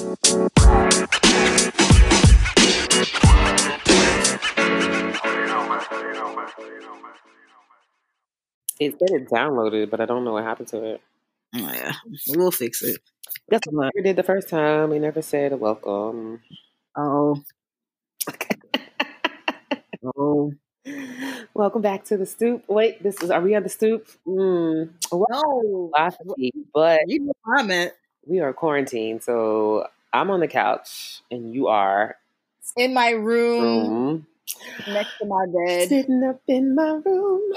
It said it downloaded, but I don't know what happened to it. Oh, yeah, we'll fix it. That's what we did the first time. We never said welcome. Oh. oh. Welcome back to the stoop. Wait, this is are we on the stoop? Mm. No, but you know where I'm at. We are quarantined, so I'm on the couch and you are in my room, room. next to my bed, sitting up in my room.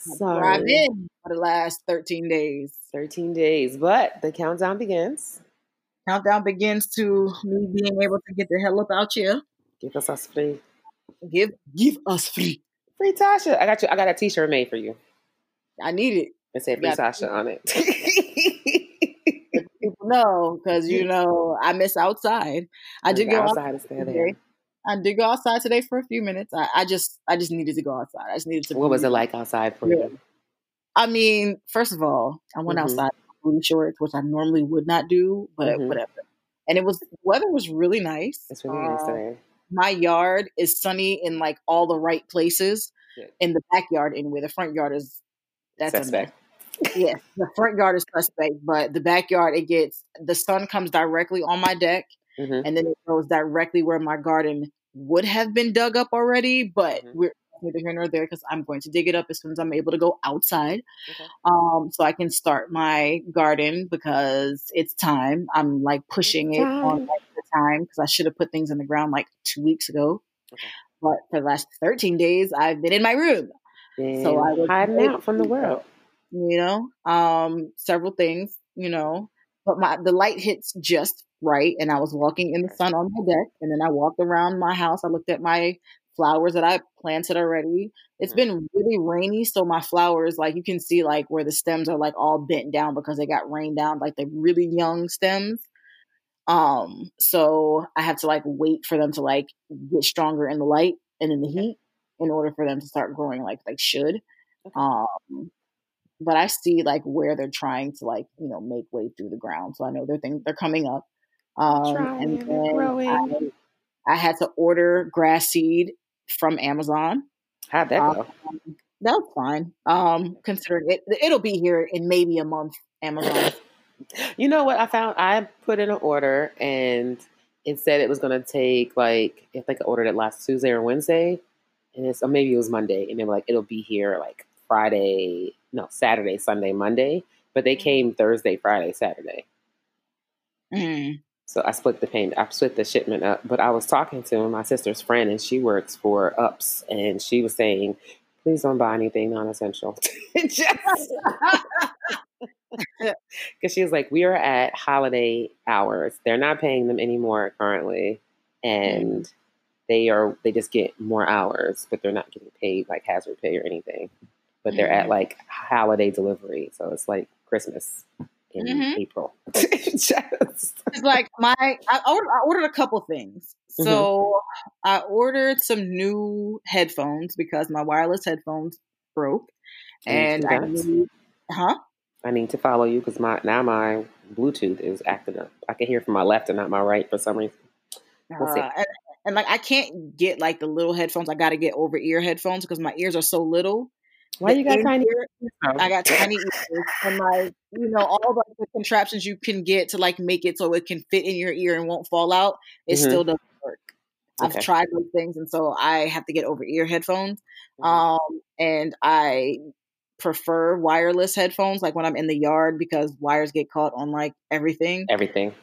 Sorry. I've been for the last 13 days. 13 days, but the countdown begins. Countdown begins to me being able to get the hell up out here. Give us us free. Give give us free. Free Tasha. I got you. I got a T-shirt made for you. I need it. It said Free Tasha on it. Know because you know I miss outside. I did go outside. There. I did go outside today for a few minutes. I, I just I just needed to go outside. I just needed to. What was it like outside for yeah. you? I mean, first of all, I went mm-hmm. outside booty shorts, which I normally would not do, but mm-hmm. whatever. And it was weather was really nice. It's really nice uh, today. My yard is sunny in like all the right places. In the backyard, anyway, the front yard is that's suspect. Yes, the front yard is suspect, but the backyard it gets the sun comes directly on my deck, mm-hmm. and then it goes directly where my garden would have been dug up already, but mm-hmm. we're neither here nor there because I'm going to dig it up as soon as I'm able to go outside. Okay. Um, so I can start my garden because it's time. I'm like pushing it on like the time because I should have put things in the ground like two weeks ago. Okay. But for the last 13 days, I've been in my room. so I was hiding out from the world. You know, um, several things, you know, but my the light hits just right. And I was walking in the sun on my deck. And then I walked around my house. I looked at my flowers that I planted already. It's mm-hmm. been really rainy, so my flowers, like you can see, like where the stems are like all bent down because they got rained down, like the really young stems. Um, so I have to like wait for them to like get stronger in the light and in the heat in order for them to start growing like they should. Um, but I see like where they're trying to like you know make way through the ground, so I know they're things they're coming up. Um, and then I, I, had to order grass seed from Amazon. How'd that go? Um, that was fine. Um, considering it, it'll be here in maybe a month. Amazon. you know what I found? I put in an order and it said it was going to take like I think I ordered it last Tuesday or Wednesday, and it's or maybe it was Monday, and they were like it'll be here like Friday, no Saturday, Sunday, Monday, but they mm. came Thursday, Friday, Saturday. Mm. So I split the paint. I split the shipment up. But I was talking to my sister's friend, and she works for UPS, and she was saying, "Please don't buy anything non-essential." Because she was like, "We are at holiday hours. They're not paying them anymore currently, and mm. they are they just get more hours, but they're not getting paid like hazard pay or anything. But they're at like holiday delivery, so it's like Christmas." in mm-hmm. April. Just. It's like my I ordered, I ordered a couple things. So mm-hmm. I ordered some new headphones because my wireless headphones broke, and I need, huh? I need to follow you because my now my Bluetooth is acting up. I can hear from my left and not my right for some reason. We'll uh, and, and, like I can't get like the little headphones. I got to get over ear headphones because my ears are so little why you got tiny ears? I got tiny ears and like you know all the, the, contraptions you can get to like make it so it can fit in your ear and won't fall out. It mm-hmm. still doesn't work. I've tried those things, and so I have to get over ear headphones. Mm-hmm. Um, and I prefer wireless headphones, like when I'm in the yard, because wires get caught on like everything. Everything.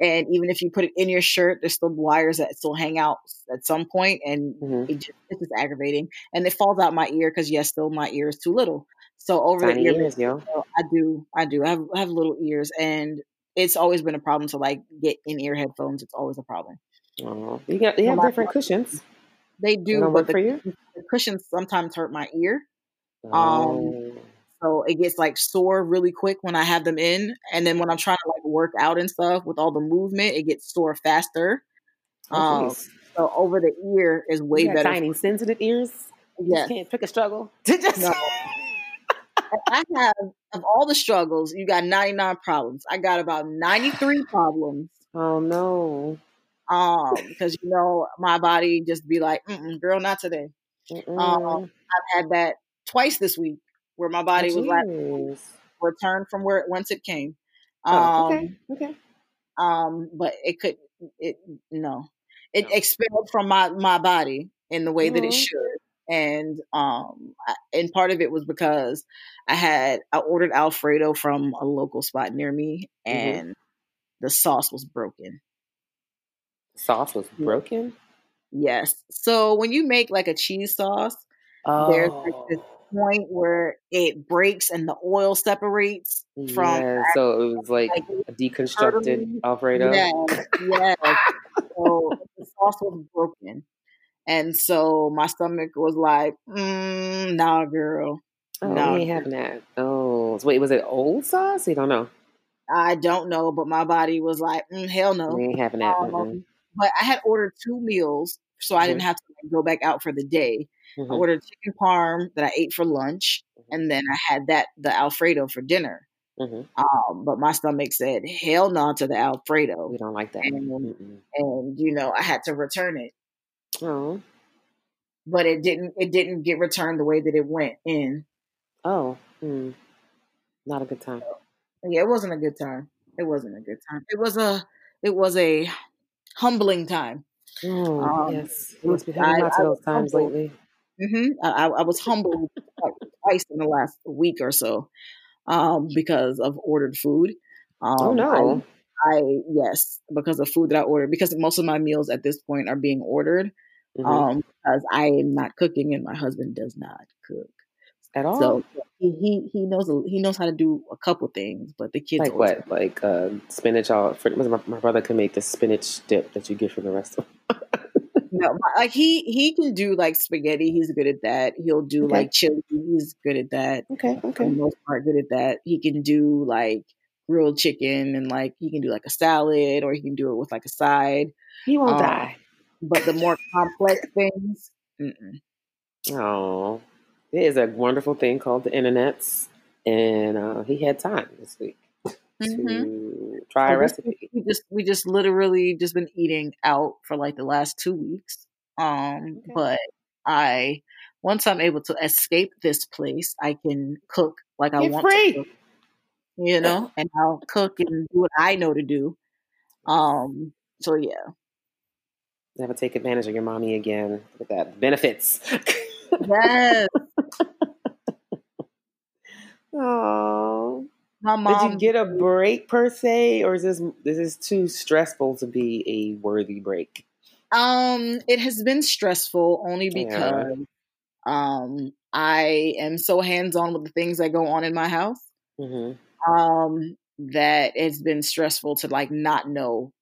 And even if you put it in your shirt, there's still wires that still hang out at some point, and mm-hmm. it just, it's just aggravating. And it falls out my ear because yes, still my ear is too little. So over Tiny the ear, ears, yo. I do, I do. I have, I have little ears, and it's always been a problem to like get in ear headphones. It's always a problem. Oh, you got they have different cushions. They do, they but the, the, cushions sometimes hurt my ear. Um, oh. Um, so it gets like sore really quick when I have them in. And then when I'm trying to like work out and stuff with all the movement, it gets sore faster. Oh, um, so over the ear is way better. Tiny sensitive ears. Yeah, can't pick a struggle. to no. I have of all the struggles, you got 99 problems. I got about 93 problems Oh no. Um, because you know my body just be like, girl, not today. Um, I've had that twice this week where my body oh, was like returned from where it once it came. Um, oh, okay. Um, okay. Um, but it could it no, it no. expelled from my my body in the way mm-hmm. that it should and um and part of it was because I had I ordered Alfredo from a local spot near me mm-hmm. and mm-hmm. the sauce was broken. Sauce was broken? Yes. So when you make like a cheese sauce, oh. there's like this oh. Point where it breaks and the oil separates from Yeah, so it was like, like a deconstructed Alfredo. Yeah, yeah. so the sauce was broken. And so my stomach was like, mm, nah, girl. Oh, nah, we ain't having that. Oh, so wait, was it old sauce? You don't know. I don't know, but my body was like, mm, hell no. We ain't having that. Um, but I had ordered two meals, so I mm-hmm. didn't have to like, go back out for the day. Mm-hmm. I ordered chicken parm that I ate for lunch, mm-hmm. and then I had that the Alfredo for dinner. Mm-hmm. Um, but my stomach said hell no to the Alfredo. We don't like that. And, and you know, I had to return it. Oh. But it didn't it didn't get returned the way that it went in. Oh. Hmm. Not a good time. Yeah, it wasn't a good time. It wasn't a good time. It was a it was a humbling time. Oh, um, yes. You must be having lots of those times humbled. lately. Mm-hmm. I, I, was humbled twice in the last week or so um, because of ordered food. Oh, um, oh no! I, I, yes, because of food that I ordered. Because most of my meals at this point are being ordered. Mm-hmm. Um, because I am not cooking and my husband does not cook at all. So he he, he knows he knows how to do a couple things, but the kids like what like uh, spinach. All for, my, my brother can make the spinach dip that you get from the restaurant. no, like he he can do like spaghetti. He's good at that. He'll do okay. like chili. He's good at that. Okay, okay. For the most part, good at that. He can do like grilled chicken and like he can do like a salad or he can do it with like a side. He won't um, die. But the more complex things, mm-mm. oh, there is a wonderful thing called the internets, and uh, he had time this week mm-hmm. to try a recipe. We just we just literally just been eating out for like the last two weeks. Um, okay. but I once I'm able to escape this place, I can cook like I want free. to. Cook, you know, and I'll cook and do what I know to do. Um, so yeah. Never take advantage of your mommy again with that benefits. yes. Oh, my mom. Did you get a break per se, or is this this is too stressful to be a worthy break? Um, it has been stressful only because yeah. um I am so hands on with the things that go on in my house. Mm-hmm. Um, that it's been stressful to like not know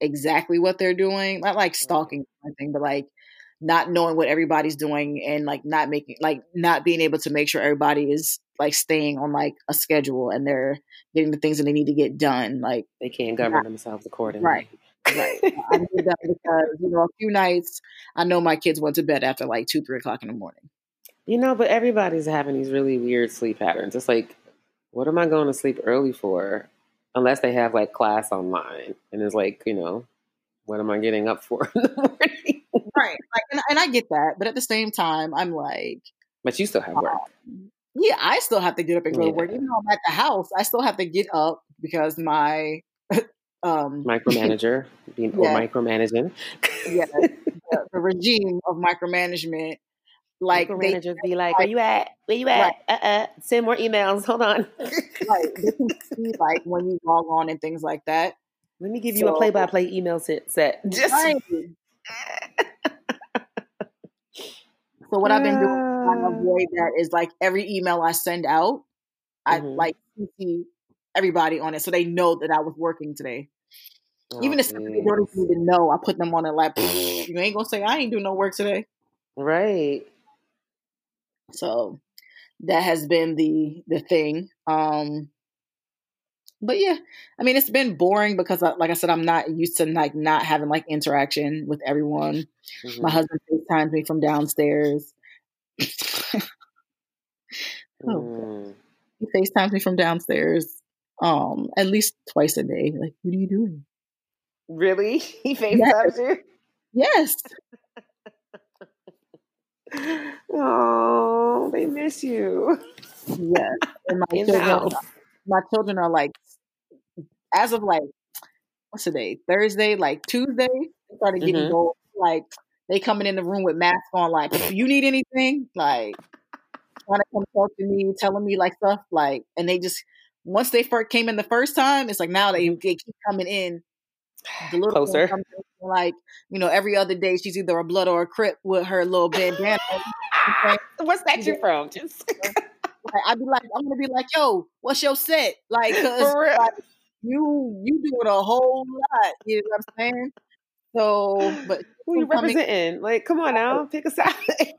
exactly what they're doing. Not like stalking or anything, but like not knowing what everybody's doing and like not making like not being able to make sure everybody is like staying on like a schedule and they're getting the things that they need to get done. Like they can't govern not, themselves accordingly. Right. Right. I did that because, you know, a few nights I know my kids went to bed after like two, three o'clock in the morning. You know, but everybody's having these really weird sleep patterns. It's like, what am I going to sleep early for? Unless they have like class online. And it's like, you know, what am I getting up for in the morning? right. Like, and, and, I get that. But at the same time, I'm like, but you still have work. Um, yeah, I still have to get up and go yeah. to work. Even though I'm at the house, I still have to get up because my um, micromanager being yeah. or micromanaging. yeah, the, the, regime of micromanagement. Like managers be like, "Where you at? Where you at? Right. Uh, uh Send more emails. Hold on." They can see like when you log on and things like that. Let me give you a play-by-play email set. set. Just right. So what I've been doing to avoid that is like every email I send out, I mm-hmm. like see everybody on it so they know that I was working today. Oh, even if they don't even know, I put them on it like you ain't gonna say I ain't doing no work today. Right. So that has been the the thing. Um but yeah, I mean, it's been boring because, uh, like I said, I'm not used to like not having like interaction with everyone. Mm-hmm. My husband FaceTimes me from downstairs. oh, mm. He FaceTimes me from downstairs um at least twice a day. Like, what are you doing? Really? He FaceTimes you? Yes. oh, they miss you. Yes. And my In the children, house. My children are like, as of like, what's today? Thursday, like Tuesday, they started getting Mhm. gold. Like they coming in the room with masks on. Like, you need anything? Like trying to come talk to me, telling me like stuff. Like, and they just once they first came in the first time, it's like now they, they keep coming in. The little Closer. in, like you know, every other day she's either a blood or a crip with her little bandana. What's that you from? Just Like, I'd be like, I'm gonna be like, yo, what's your set? Like, cause like, you you doing a whole lot. You know what I'm saying? So, but Who you coming representing? Like, come on now, pick a side.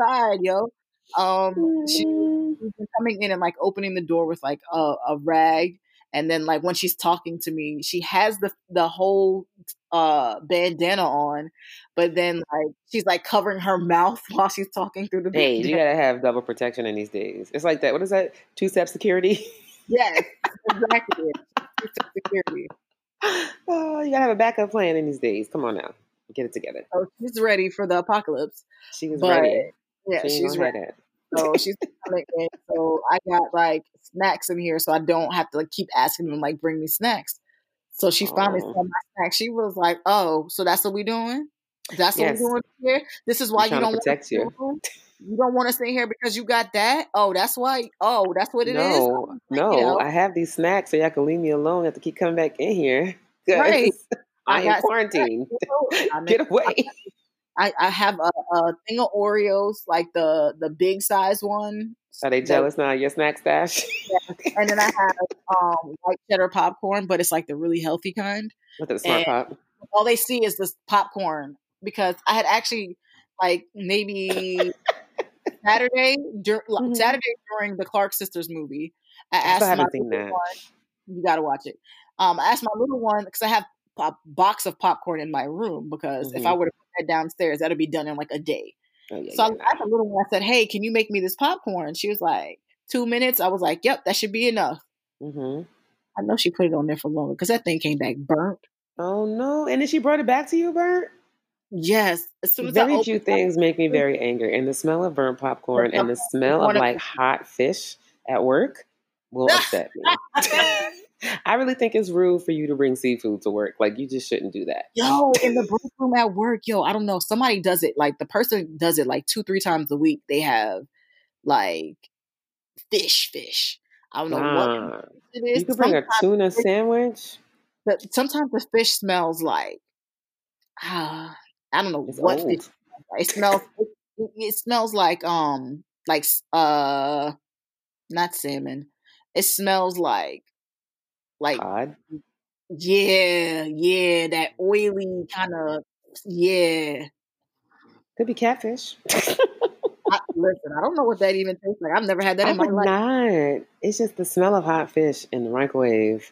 Side, yo. Um, she, Mm. she's been coming in and like opening the door with like a, a rag, and then like when she's talking to me, she has the the whole uh bandana on, but then like she's like covering her mouth while she's talking through the Hey, you gotta have double protection in these days. It's like that. What is that? Two step security. Yes, exactly. She's security. oh, you gotta have a backup plan in these days. Come on now, get it together. So she's ready for the apocalypse. She was But ready. yeah, She she's ready. So she's coming in. So I got like snacks in here, so I don't have to like keep asking them like bring me snacks. So she finally Oh. saw my snack. She was like, "Oh, so that's what we doing? That's what Yes. we doing here. This is why you trying to don't want to you. You don't want to stay here because you got that. Oh, that's why. Oh, that's what it is. no, oh, no, you know. I have these snacks, so y'all can leave me alone. You have to keep coming back in here. Right. I, I am quarantined. Get away. I, I have a, a thing of Oreos, like the the big size one. Are they jealous now? Your snack stash and then I have um white cheddar popcorn, but it's like the really healthy kind. with the smart And- pop. All they see is this popcorn because I had actually like maybe Saturday dur- Mhm. Saturday during the Clark sisters movie. I I asked my haven't seen that. one, you got to watch it. Um, I asked my little one because I have a box of popcorn in my room because if I Mhm. were to that downstairs, that'll be done in like a day. Oh, yeah, So I yeah, asked the little one, I said, Hey, can you make me this popcorn? She was like, Two minutes. I was like, Yep, that should be enough. hmm I know she put it on there for longer because that thing came back burnt. Oh no! And then she brought it back to you, Bert. Yes. As soon as Very few it, things make me very angry, and the smell of burnt popcorn and the smell of- like hot fish at work will upset me. I really think it's rude for you to bring seafood to work. Like you just shouldn't do that. Yo, in the break room at work, yo, I don't know. Somebody does it like the person does it like two, three times a week. They have like fish, fish. I don't know what it is. You could bring a Sometimes tuna sandwich. But sometimes the fish smells like ah, I don't know It's what old. fish. It smells. It, it smells like um like uh not salmon. It smells like like yeah yeah that oily mm. kind of yeah. Could be catfish. I, listen, I don't know what that even tastes like. I've never had that I in oh my life. not. It's just the smell of hot fish in the microwave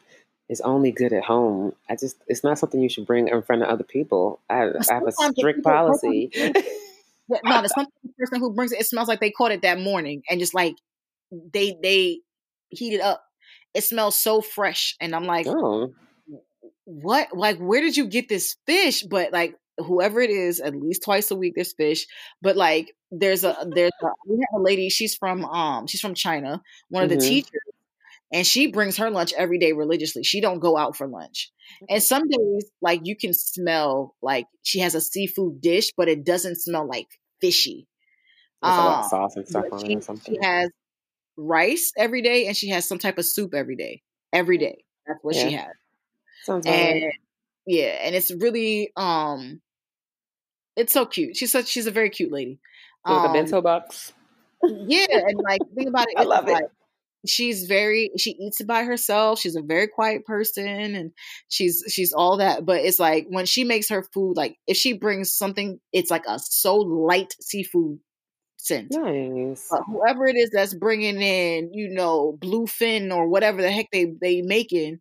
is only good at home. I just it's not something you should bring in front of other people. I, I have a strict policy. No, the person who brings it, it smells like they caught it that morning and just like they they heat it up. It smells so fresh, and I'm like, oh, what? Like, where did you get this fish? But like, whoever it is, at least twice a week there's fish. But like, there's a there's a we have a lady. She's from um she's from China. One of the Mhm. teachers. And she brings her lunch every day religiously. She don't go out for lunch. And some days, like you can smell like she has a seafood dish, but it doesn't smell like fishy. there's a lot of Um, sauce and stuff on she, it or something. she has rice every day and she has some type of soup every day. Every day. That's what she Yeah. has. Sounds right. And yeah, and it's really um it's so cute. She's such she's a very cute lady. With the Um, bento box. yeah, and like think about it, I love it. she's very she eats by herself. She's a very quiet person and she's she's all that. But it's like when she makes her food, like if she brings something, it's like a so light seafood scent. Nice. Whoever it is that's bringing in, you know, bluefin or whatever the heck they they making,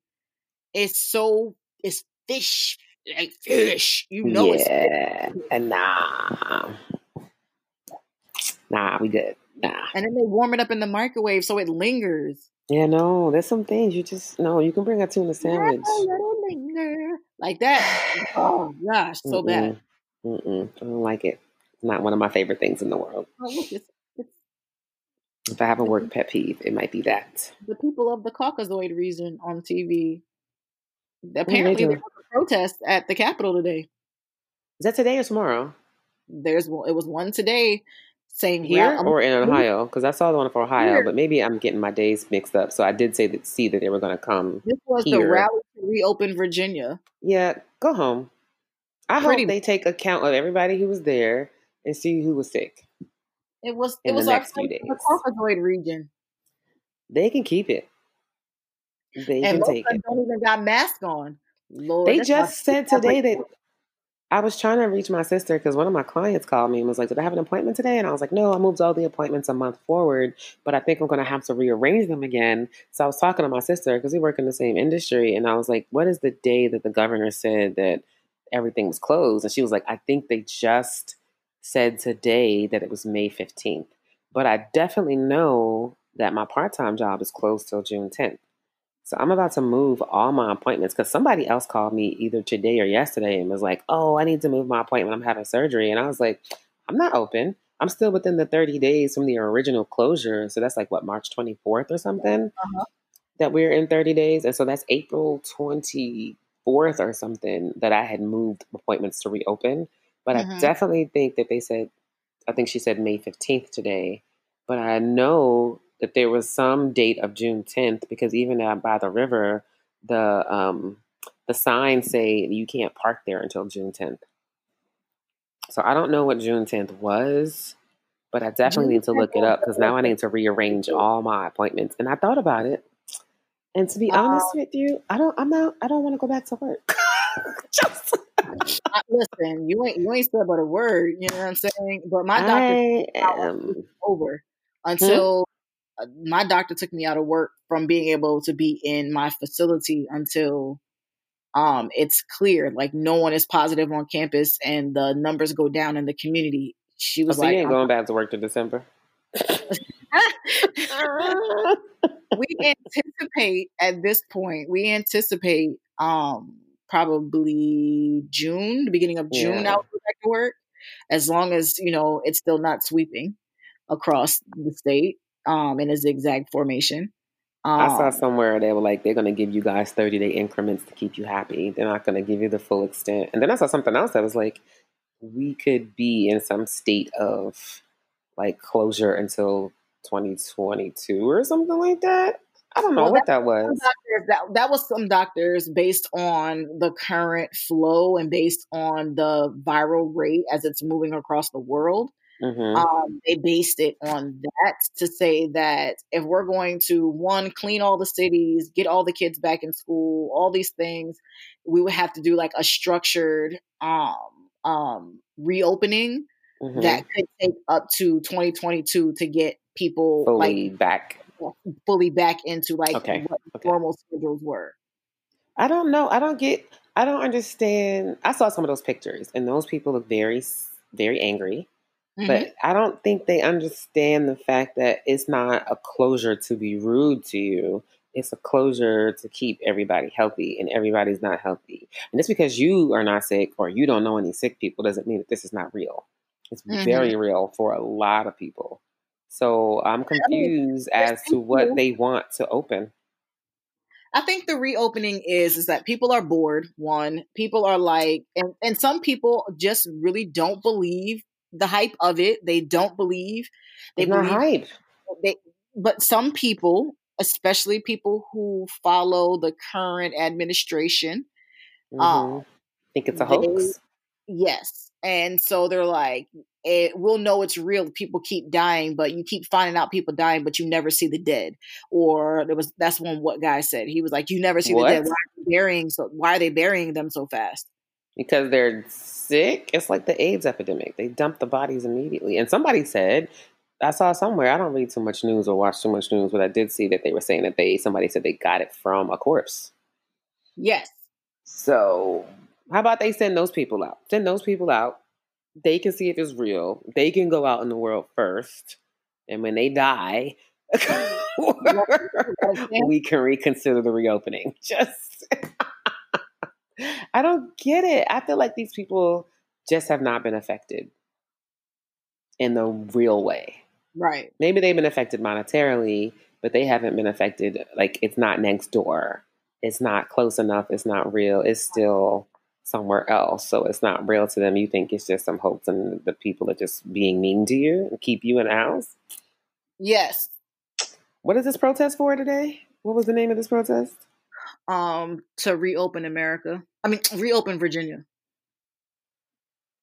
it's so it's fish like fish. You know it's fish. yeah. And nah. Nah, we good. Nah. and then they warm it up in the microwave so it lingers. Yeah, no, there's some things you just no, you can bring a tuna sandwich. Let it linger. like that. Oh gosh, so Mm-mm. bad. Mm-mm. I don't like it. Not one of my favorite things in the world. Oh, look, it's, it's If I have a work pet peeve, it might be that. the people of the Caucasoid region on TV. Apparently, there was a protest at the Capitol today. Is that today or tomorrow? There's it was one today saying Here "Ra- or in Ohio? Because I saw the one for Ohio, Here. but maybe I'm getting my days mixed up. So I did say that see that they were going to come. This was the here. rally to reopen Virginia. Yeah, go home. I Pretty hope they take account of everybody who was there and see who was sick. It was it the was our next few the days. Region, They can keep it. They and can take it. don't even got masks on. Lord, They just said today that I was trying to reach my sister because one of my clients called me and was like, Did I have an appointment today? And I was like, No, I moved all the appointments a month forward, but I think I'm going to have to rearrange them again. So I was talking to my sister because we work in the same industry. And I was like, What is the day that the governor said that everything was closed? And she was like, I think they just said today that it was May 15th. But I definitely know that my part time job is closed till June 10th. So I'm about to move all my appointments because somebody else called me either today or yesterday and was like, "Oh, I need to move my appointment. I'm having surgery." And I was like, "I'm not open. I'm still within the 30 days from the original closure. So that's like what March 24th or something Uh-huh. that we're in 30 days. And so that's April 24th or something that I had moved appointments to reopen. But I Mhm. definitely think that they said, I think she said May 15th today. But I know that there was some date of June 10th because even out by the river, the um, the signs say you can't park there until June 10th. So I don't know what June 10th was, but I definitely need to look it up because now I need to rearrange all my appointments. And I thought about it. And to be Uh, honest with you, I don't I'm not I don't want to go back to work. Just I- listen, you ain't you ain't said but a word. You know what I'm saying? But my doctor I took me out am over until uh, my doctor took me out of work from being able to be in my facility until um it's clear like no one is positive on campus and the numbers go down in the community. She oh, was so like, you ain't going back to work to December. we anticipate at this point, we anticipate um probably June, the beginning of June, Yeah. I'll go back to work. As long as, you know, it's still not sweeping across the state um in a zigzag formation. I saw Um, somewhere they were like they're gonna give you guys 30 day increments to keep you happy. They're not gonna give you the full extent. And then I saw something else that was like we could be in some state of like closure until 2022 or something like that. I don't know Well, what that some was. doctors, that that was some doctors based on the current flow and based on the viral rate as it's moving across the world. hmm um, they based it on that to say that if we're going to one clean all the cities get all the kids back in school all these things we would have to do like a structured um, um, reopening hmm that could take up to 2022 to get people fully back. Like fully back into like Okay. what Okay. normal schedules were I don't know. I don't get. I don't understand. I saw some of those pictures, and those people look very, very angry. Mhm. But I don't think they understand the fact that it's not a closure to be rude to you. It's a closure to keep everybody healthy, and everybody's not healthy. And just because you are not sick or you don't know any sick people doesn't mean that this is not real. It's Mhm. very real for a lot of people. So I'm I mean, confused as to what they want to open. I think the reopening is is that people are bored. One, people are like, and and some people just really don't believe the hype of it. They don't believe. They It's believe hype. they, but some people, especially people who follow the current administration, Mhm. um, Think it's a hoax. Yes, and so they're like, it, we'll know it's real. People keep dying, but you keep finding out people dying, but you never see the dead. Or there was that's one what guy said. He was like, you never see the dead. Why are they burying so? Why are they burying them so fast? because they're sick. It's like the AIDS epidemic. They dump the bodies immediately. And somebody said, I saw somewhere, I don't read too much news or watch too much news, but I did see that they were saying that they somebody said they got it from a corpse. Yes, So how about they send those people out? Send those people out. They can see if it's real. They can go out in the world first. And when they die, we can reconsider the reopening. Just I don't get it. I feel like these people just have not been affected in the real way. Right. Maybe they've been affected monetarily, but they haven't been affected. Like it's not next door. It's not close enough. It's not real. It's still somewhere else. So it's not real to them. You think it's just some hopes and the people are just being mean to you and keep you in the house. Yes. What is this protest for today? What was the name of this protest? Um, to reopen America. I mean, reopen Virginia.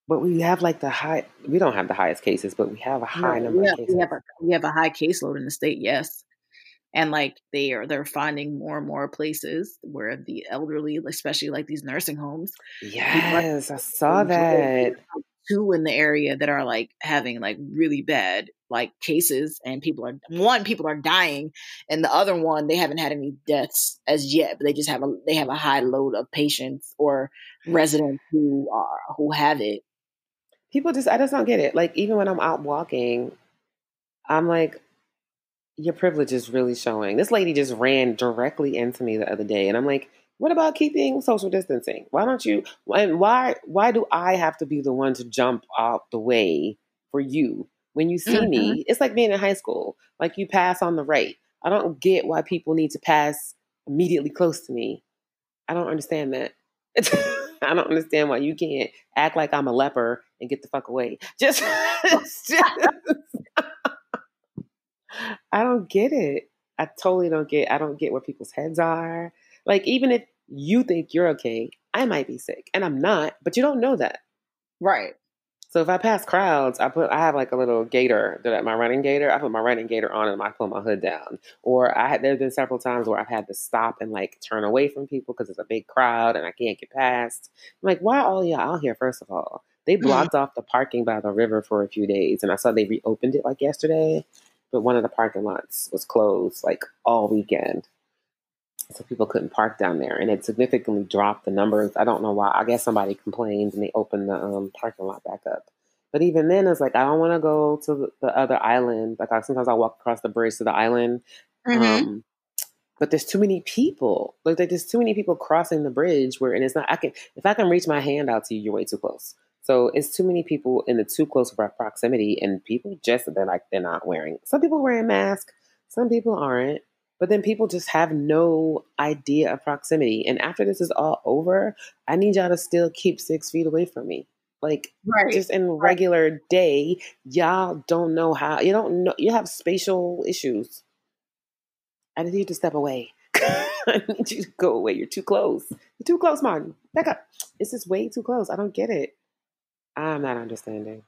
But we have like the high. We don't have the highest cases, but we have a high No, number we of have, cases. we have a we have a high caseload in the state, yes. And like they are they're finding more and more places where the elderly, especially like these nursing homes, Yes, I saw that. two in the area that are like having like really bad like cases and people are one people are dying and the other one they haven't had any deaths as yet but they just have a they have a high load of patients or residents who are who have it People just, I just don't get it. Like even when I'm out walking, I'm like, your privilege is really showing. This lady just ran directly into me the other day, and I'm like, what about keeping social distancing? Why don't you? And why? Why do I have to be the one to jump out the way for you when you see me? Mm-hmm. It's like being in high school. Like you pass on the right. I don't get why people need to pass immediately close to me. I don't understand that. I don't understand why you can't act like I'm a leper and get the fuck away. Just, just I don't get it. I totally don't get. I don't get where people's heads are. Like even if you think you're okay, I might be sick, and I'm not. But you don't know that. right So if I pass crowds, I put I have like a little gaiter that my running gaiter. I put my running gaiter on and I pull my hood down. Or I had there's been several times where I've had to stop and like turn away from people because it's a big crowd and I can't get past. I'm like, why are all y'all out here? First of all, they mm. blocked off the parking by the river for a few days, and I saw they reopened it like yesterday, but one of the parking lots was closed like all weekend. So people couldn't park down there, and it significantly dropped the numbers. I don't know why. I guess somebody complained, and they opened the um, parking lot back up. But even then, it's like I don't want to go to the- the other island. Like I, sometimes I walk across the bridge to the island, um, but there's too many people. Like there- there's too many people crossing the bridge. Where and it's not. I can if I can reach my hand out to you, you're way too close. So it's too many people in the too close proximity, and people just they're like they're not wearing. Some people wearing masks, some people aren't. But then people just have no idea of proximity. And after this is all over, I need y'all to still keep six feet away from me. Like right just in regular day, y'all don't know how you don't know you have spatial issues. I need you to step away. I need you to go away. You're too close. You're too close, Martin. Back up. This is way too close. I don't get it. I'm not understanding.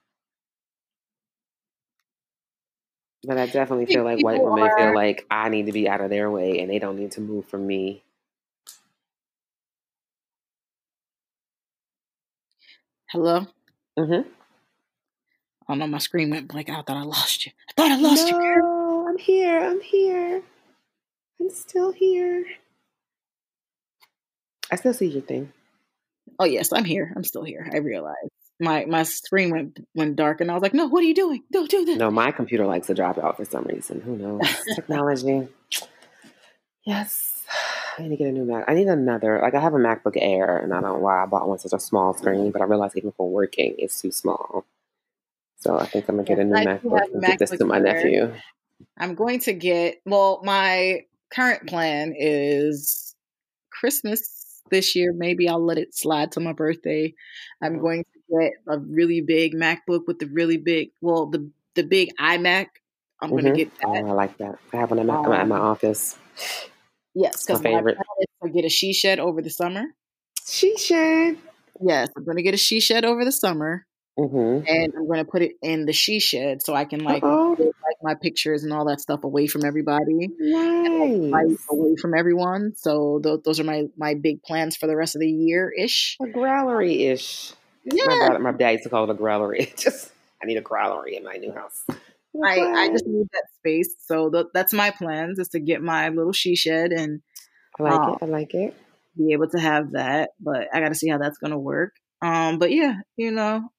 But I definitely feel like white People women feel are- like I need to be out of their way and they don't need to move from me. hello Mm-hmm. oh no my screen went blank i thought i lost you i thought i lost you girl. No, I'm here. I'm here. I'm still here. I still see your thing. oh yes i'm here i'm still here i realized my my screen went went dark and i was like no what are you doing don't do this No, my computer likes to drop out for some reason. Who knows? Technology. Yes. I need to get a new Mac. I need another. Like I have a MacBook Air, and I don't know why I bought one such a small screen, but I realized even for working, it's too small. So I think I'm gonna get a new I MacBook and give this to my nephew. I'm going to get, well, my current plan is Christmas this year. Maybe I'll let it slide to my birthday. I'm Mhm. going to get a really big MacBook with the really big, well, the, the big iMac. I'm Mhm. to get Oh, that. I like that. I have one at my, Um, at my office. Yes, because my favorite. plan is to get a she shed over the summer. She shed. Yes, I'm to get a she shed over the summer. Mm-hmm. And I'm going to put it in the she shed so I can like put, like my pictures and all that stuff away from everybody. Nice. away from everyone. So th- those are my my big plans for the rest of the year ish. A growlery ish. My, Yeah, dad, my dad used to call it a growlery. Just I need a growlery in my new house. I I just need that space. So th- that's my plans is to get my little she shed and I like um, it. I like it. be able to have that. But I got to see how that's gonna work. Um, but yeah, you know,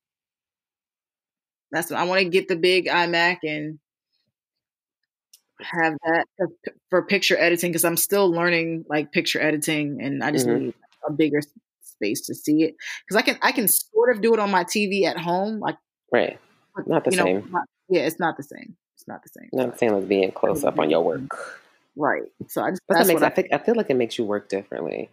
that's what I want to get the big iMac and have that for, for picture editing because I'm still learning like picture editing and I just Mhm. need a bigger s- space to see it because I can I can sort of do it on my TV at home, like right, not the same. Know, yeah, it's not the same. It's not the same. Not the same as being close up on your work. Right. So I just but that makes I, I think I feel like it makes you work differently.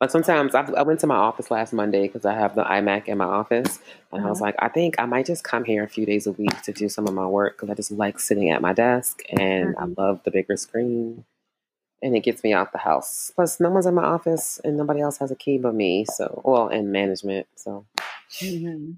But sometimes I, I went to my office last Monday because I have the iMac in my office, and I was mm-hmm. like, I think I might just come here a few days a week to do some of my work because I just like sitting at my desk and mm-hmm. I love the bigger screen, and it gets me out the house. Plus, no one's in my office and nobody else has a key but me. So, well, and management. So, mm-hmm.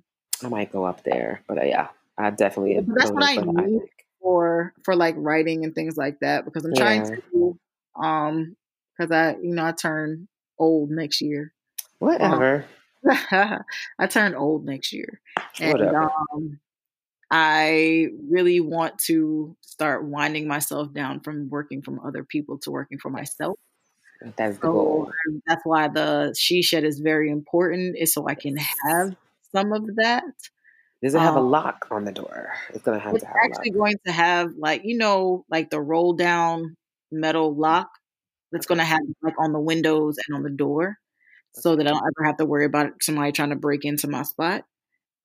I might go up there. But uh, yeah, I definitely. That's what I need for for like writing and things like that because I'm trying yeah. to um because I you know I turn old next year. Whatever. Um, I turned old next year. And Whatever. um I really want to start winding myself down from working from other people to working for myself. That's the goal. That's why the she shed is very important, is so I can have some of that. Does it have um, a lock on the door? It's gonna have it's to have actually going to have like you know like the roll down metal lock that's going to have like on the windows and on the door, so that I don't ever have to worry about somebody trying to break into my spot.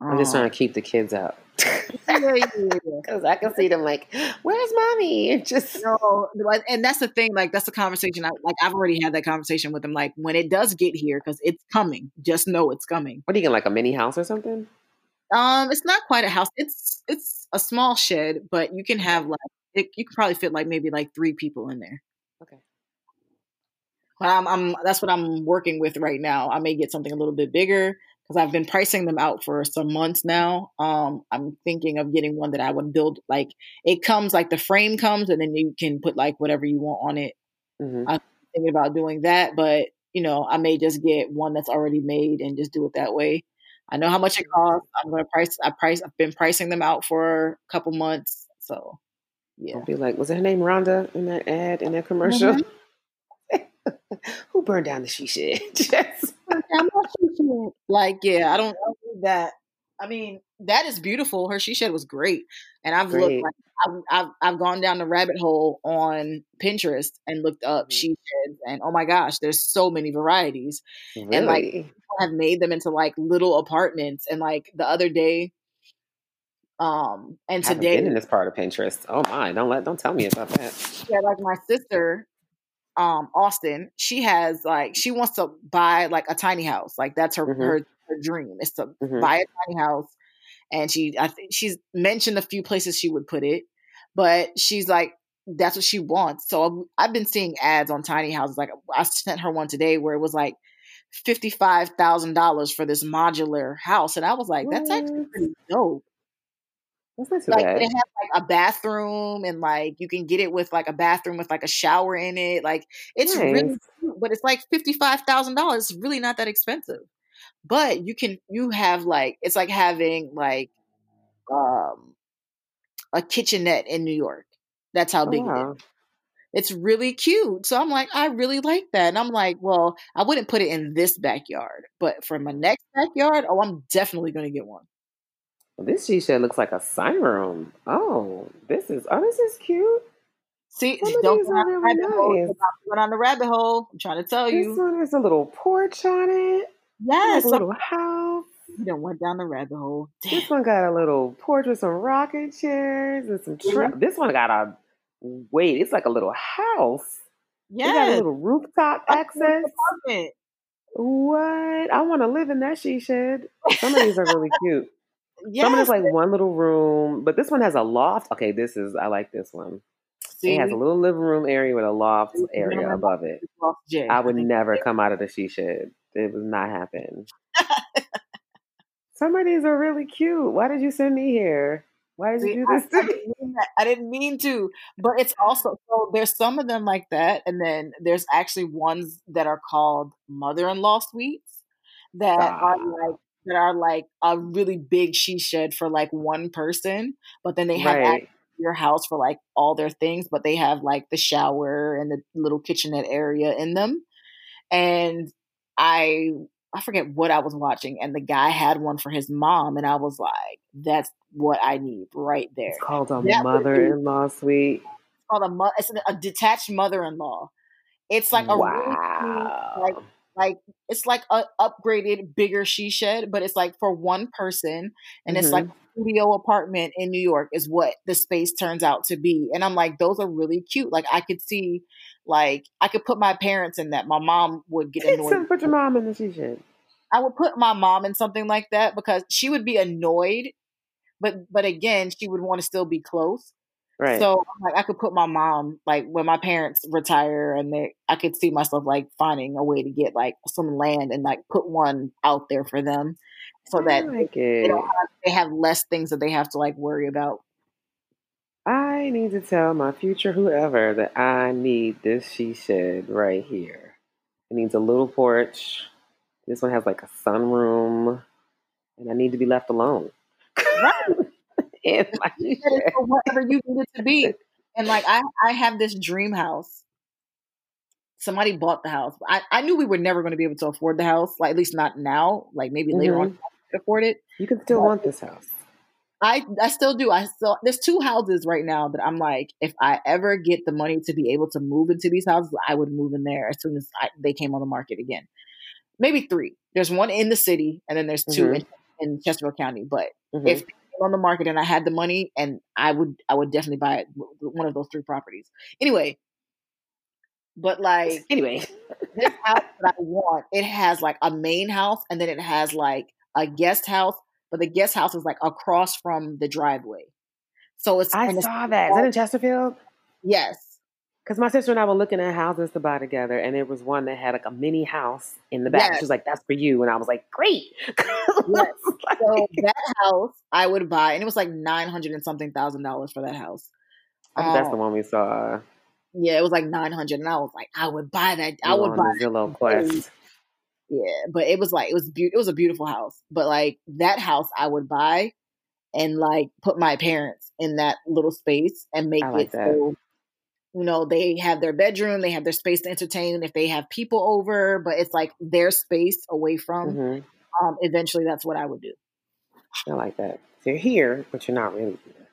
I'm just trying to um keep the kids out. Because I can see them like, "Where's mommy?" just no, and that's the thing. Like that's the conversation. I like. I've already had that conversation with them. Like when it does get here, because it's coming. Just know it's coming. What are you getting? Like a mini house or something? Um, it's not quite a house. It's it's a small shed, but you can have like it, you can probably fit like maybe like three people in there. Okay. I'm, I'm that's what I'm working with right now. I may get something a little bit bigger because I've been pricing them out for some months now. Um, I'm thinking of getting one that I would build like it comes like the frame comes and then you can put like whatever you want on it. Mm-hmm. I'm thinking about doing that, but you know, I may just get one that's already made and just do it that way. I know how much it costs. I'm gonna price. I price. I've been pricing them out for a couple months. So, yeah. I'll be like, was her name Rhonda in that ad in that commercial? Mm-hmm. Who burned down the she shed? like, yeah, I don't know that. I mean, that is beautiful. Her she shed was great, and I've great. looked. Like, I've, I've, I've gone down the rabbit hole on Pinterest and looked up mm-hmm. she sheds, and oh my gosh, there's so many varieties, really? and like people have made them into like little apartments. And like the other day, um, and today in this part of Pinterest. Oh my, don't let, don't tell me about that. Yeah, like my sister um Austin, she has like she wants to buy like a tiny house. Like that's her mm-hmm. her, her dream is to mm-hmm. buy a tiny house. And she I think she's mentioned a few places she would put it, but she's like that's what she wants. So I've been seeing ads on tiny houses. Like I sent her one today where it was like fifty five thousand dollars for this modular house, and I was like, that's actually pretty dope. Like bad. they have like a bathroom and like you can get it with like a bathroom with like a shower in it. Like it's nice. really but it's like fifty five thousand dollars. It's really not that expensive. But you can you have like it's like having like um a kitchenette in New York. That's how big oh, it is. It's really cute. So I'm like, I really like that. And I'm like, well, I wouldn't put it in this backyard, but for my next backyard, oh, I'm definitely going to get one. This she looks like a sunroom. Oh, this is oh, this is cute. See, Some don't go on, really nice. On the rabbit hole. I'm trying to tell you. This one has a little porch on it. Yes, a little house. You done went down the rabbit hole. Damn. This one got a little porch with some rocking chairs and some. Tra- mm-hmm. This one got a wait. It's like a little house. Yeah, got a little rooftop access. What? I want to live in that she shed. Some of these are really cute. Yes. Some is like one little room, but this one has a loft. Okay, this is I like this one. See? It has a little living room area with a loft area above it. I would never come out of the she shed. It was not happen. Some of these are really cute. Why did you send me here? Why did See, you do this? I, I, didn't I, didn't mean to, but it's also so there's some of them like that, and then there's actually ones that are called mother-in-law suites that ah. are like that are like a really big she shed for like one person, but then they have right. your house for like all their things, but they have like the shower and the little kitchenette area in them. And I I forget what I was watching, and the guy had one for his mom, and I was like, "That's what I need right there." It's called a that mother-in-law suite. It's called a mo- it's a detached mother-in-law. It's like a wow. Really, like like it's like a upgraded, bigger she shed, but it's like for one person, and mm-hmm. it's like mm-hmm. studio apartment in New York is what the space turns out to be. And I'm like, those are really cute. Like I could see, like I could put my parents in that. My mom would get annoyed. Put your mom in the she shed. I would put my mom in something like that because she would be annoyed, but but again, she would want to still be close. Right. So like I could put my mom like when my parents retire and they I could see myself like finding a way to get like some land and like put one out there for them so that like they, have, they have less things that they have to like worry about. I need to tell my future whoever that I need this she shed right here. It needs a little porch. This one has like a sunroom, and I need to be left alone. Right in my for whatever you need it to be. And like I, I have this dream house. Somebody bought the house. I, I knew we were never going to be able to afford the house. Like at least not now. Like maybe mm-hmm. later on, mm-hmm. afford it. You can still but want this house. I I still do. I still there's two houses right now that I'm like, if I ever get the money to be able to move into these houses, I would move in there as soon as I, they came on the market again. Maybe three. There's one in the city, and then there's 2 mm-hmm. in, in Chesterfield County. But mm-hmm. if on the market and I had the money, and I would I would definitely buy one of those three properties. Anyway, but like anyway, this house that I want, it has like a main house, and then it has like a guest house, but the guest house is like across from the driveway. So it's I saw that. Is that in Chesterfield? Yes. Because my sister and I were looking at houses to buy together, and there was one that had like a mini house in the back. Yes. She was like, "That's for you," and I was like, "Great!" yes. so that house I would buy, and it was like nine hundred and something thousand dollars for that house. Um, that's the um, one we saw. Yeah, it was like nine hundred, and I was like, I would buy that. I would buy Zillow Quest. Yeah, but it was like it was be- it was a beautiful house, but like that house I would buy and like put my parents in that little space and make like it that. so you know they have their bedroom they have their space to entertain if they have people over but it's like their space away from mm-hmm. um, eventually that's what i would do. I like that. So you're here but you're not really here.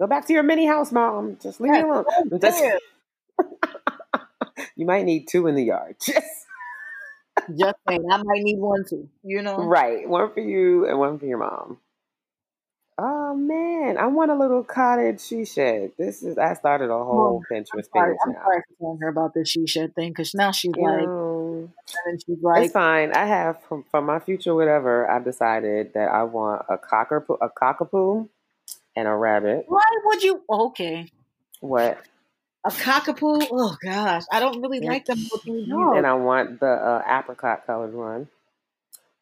Go back to your mini house mom. Just leave yeah, me alone. Just, you might need two in the yard. Just just saying i might need one too you know? Right. One for you and one for your mom Oh man, I want a little cottage she shed. This is I started a whole oh, Pinterest I'm I'm sorry for telling her about this she shed thing because now she's you like, know, and she's like, it's fine. I have from, from my future whatever. I've decided that I want a cocker a cockapoo and a rabbit. Why would you? Okay, what? A cockapoo? Oh gosh, I don't really yeah. like them looking. And I want the uh, apricot colored one,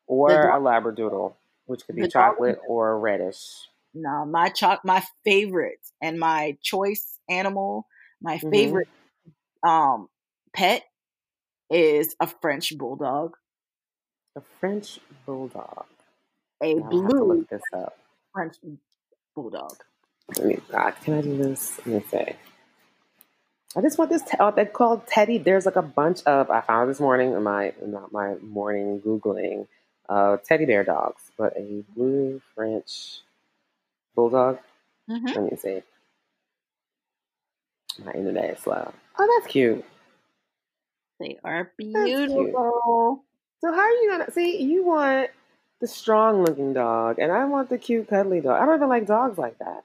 or a labradoodle which could be the chocolate or reddish. No, my chalk, my favorite and my choice animal, my mm-hmm. favorite um pet is a French bulldog. A French bulldog. A now blue look this up. French bulldog. Let me, uh, can I do this? Let me say. I just want this. Te- oh, they're called Teddy. There's like a bunch of. I found this morning in my not my morning googling uh, teddy bear dogs, but a blue French bulldog. Mm-hmm. Let me see. My internet is slow. Oh, that's cute. They are beautiful. So how are you gonna see? You want the strong-looking dog, and I want the cute, cuddly dog. I don't even like dogs like that.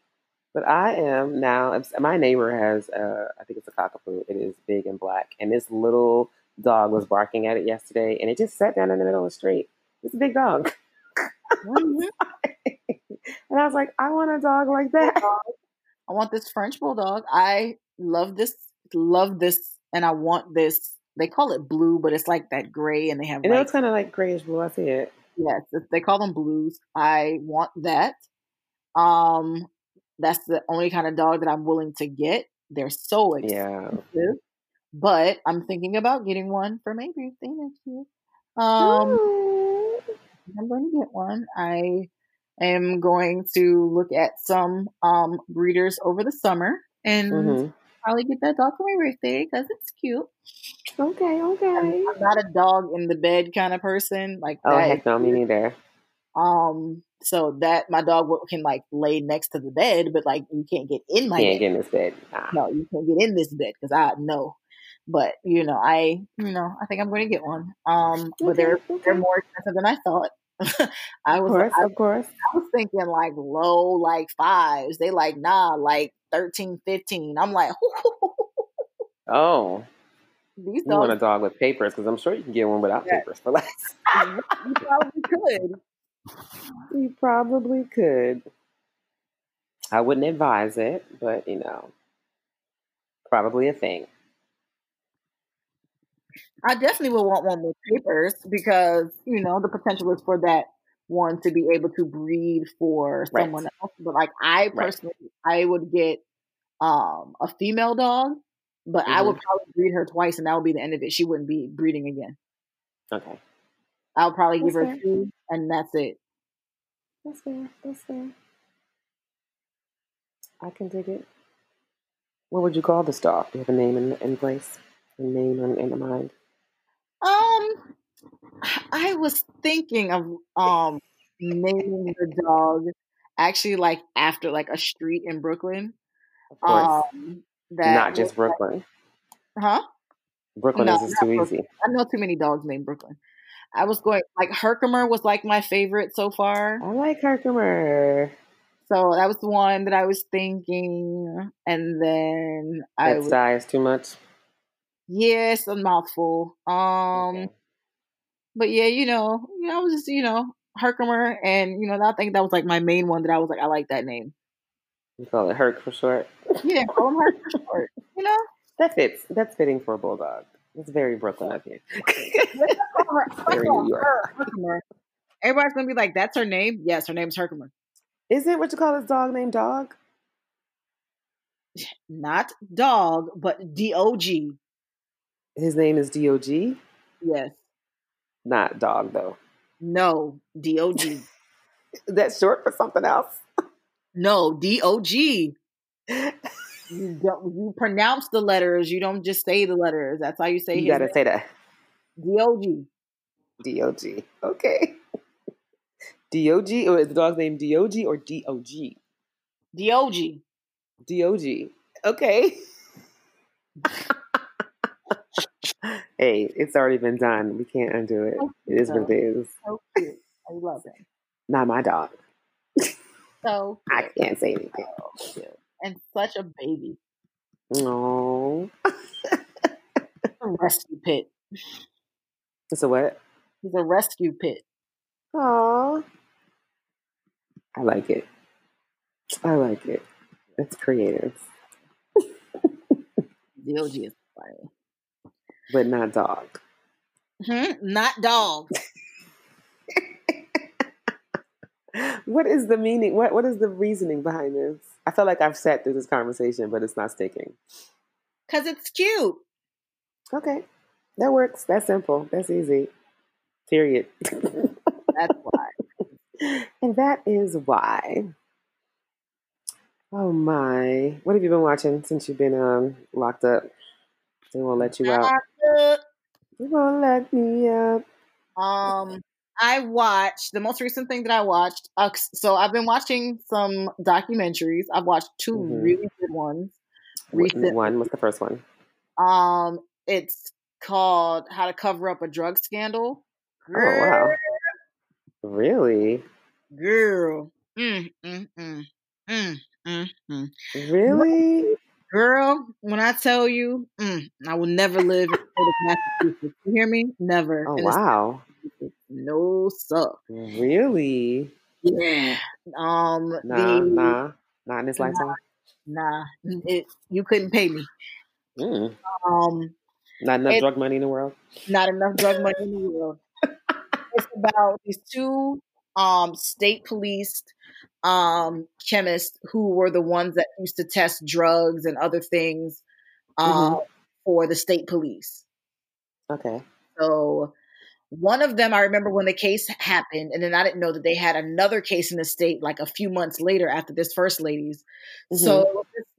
But I am now. My neighbor has, uh, I think it's a cockapoo. It is big and black, and this little dog was barking at it yesterday, and it just sat down in the middle of the street. It's a big dog. and I was like, I want a dog like that. I want this French bulldog. I love this, love this, and I want this. They call it blue, but it's like that gray, and they have. And like, it's kind of like grayish blue. I see it. Yes, they call them blues. I want that. Um, that's the only kind of dog that I'm willing to get. They're so expensive. Yeah. But I'm thinking about getting one for maybe next year. Um, I'm going to get one. I am going to look at some um, breeders over the summer and mm-hmm. probably get that dog for my birthday because it's cute. Okay, okay. I'm, I'm, not a dog in the bed kind of person. Like oh that. heck no, me neither. Um, so that my dog can like lay next to the bed, but like you can't get in my bed. You can't bed. get in this bed. Nah. No, you can't get in this bed because I know. But you know, I you know I think I'm going to get one. Um, but they're Okay, they're more expensive than I thought. I Of was course, I, of course. I was thinking like low like fives. They like nah like 13, 15. I'm like Oh, these you want a dog with papers? Because I'm sure you can get one without yeah, papers for less. you probably could. you probably could. I wouldn't advise it, but you know, probably a thing. I definitely would want one with papers because you know the potential is for that one to be able to breed for Right, someone else. But like I right. personally, I would get um a female dog, but I would hmm probably breed her twice, and that would be the end of it. She wouldn't be breeding again. Okay, I'll probably give her fair. two, and that's it. That's fair. That's fair. I can dig it. What would you call this dog? Do you have a name in, in place? A name in, in mind? Um, I was thinking of um naming the dog actually like after like a street in Brooklyn. Of course. Um, that Not just Brooklyn. huh? Brooklyn No, isn't too Brooklyn. easy. I know too many dogs named Brooklyn. I was going like Herkimer was like my favorite so far. I like Herkimer. So that was the one that I was thinking. And then I That was is too much. Yes, a mouthful. Um Okay. but yeah, you know, you know, I was just, you know, Herkimer and you know, I think that was like my main one that I was like, I like that name. You call it Herc for short. Yeah, call him Herc for short. You know? That fits. That's fitting for a bulldog. It's very Brooklyn of you. Let's call her let's very New York. Herkimer. Everybody's gonna be like, that's her name? Yes, her name's Herkimer. Is it what you call this dog named Dog? Not dog, but D O G. His name is Dog. Yes. Not dog though. No, D O G. Is that short for something else? No, D O G. You don't you pronounce the letters, you don't just say the letters. That's how you say You gotta say that. name. D O G. D-O-G. Okay. D-O-G, or is the dog's name D-O-G or D-O-G? D O G. D-O-G. Okay. Hey, it's already been done. We can't undo it. So It is what it is. So cute. I love him. Not my dog. So I can't say anything. So. And such a baby. No. A rescue pit. It's a what? He's a rescue pit. Aw. I like it. I like it. It's creative, D O G is funny. But not dog. Hmm? Not dog. What is the meaning? What What is the reasoning behind this? I feel like I've sat through this conversation, but it's not sticking. Cause it's cute. Okay, that works. That's simple. That's easy. Period. That's why. and that is why. Oh my! What have you been watching since you've been um locked up? They won't let you out. They won't let me up. Um, I watched the most recent thing that I watched. Uh, so I've been watching some documentaries. I've watched 2 Mhm. really good ones recently. One. What's the first one? Um, it's called "How to Cover Up a Drug Scandal." Oh wow! Really? girl, mm, mm, mm, mm, mm, mm. Really? Girl. When I tell you, mm, I will never live in the state of Massachusetts. You hear me? Never. Oh In the state of wow! No, suck. Really? Yeah. Um. Nah, the nah, not in this nah, lifetime. nah. It, you couldn't pay me. Mm. Um. Not enough It, drug money in the world. not enough drug money in the world. It's about these two um state policed um, who were the ones that used to test drugs and other things um, hmm for the state police. Okay. So one of them, I remember when the case happened, and then I didn't know that they had another case in the state like a few months later after this first lady's. hmm So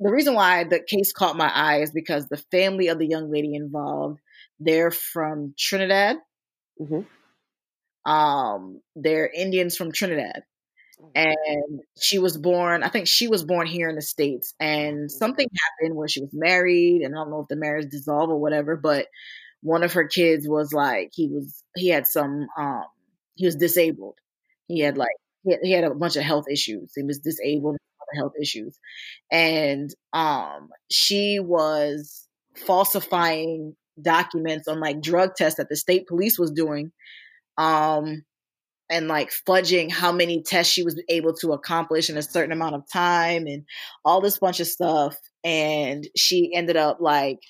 the reason why the case caught my eye is because the family of the young lady involved, they're from Trinidad. hmm Um, they're Indians from Trinidad. And she was born i think she was born here in the states and something happened where she was married and i don't know if the marriage dissolved or whatever but one of her kids was like he was he had some um he was disabled. He had like he had, he had a bunch of health issues. He was disabled health issues. And um she was falsifying documents on like drug tests that the state police was doing um and like fudging how many tests she was able to accomplish in a certain amount of time and all this bunch of stuff. And she ended up like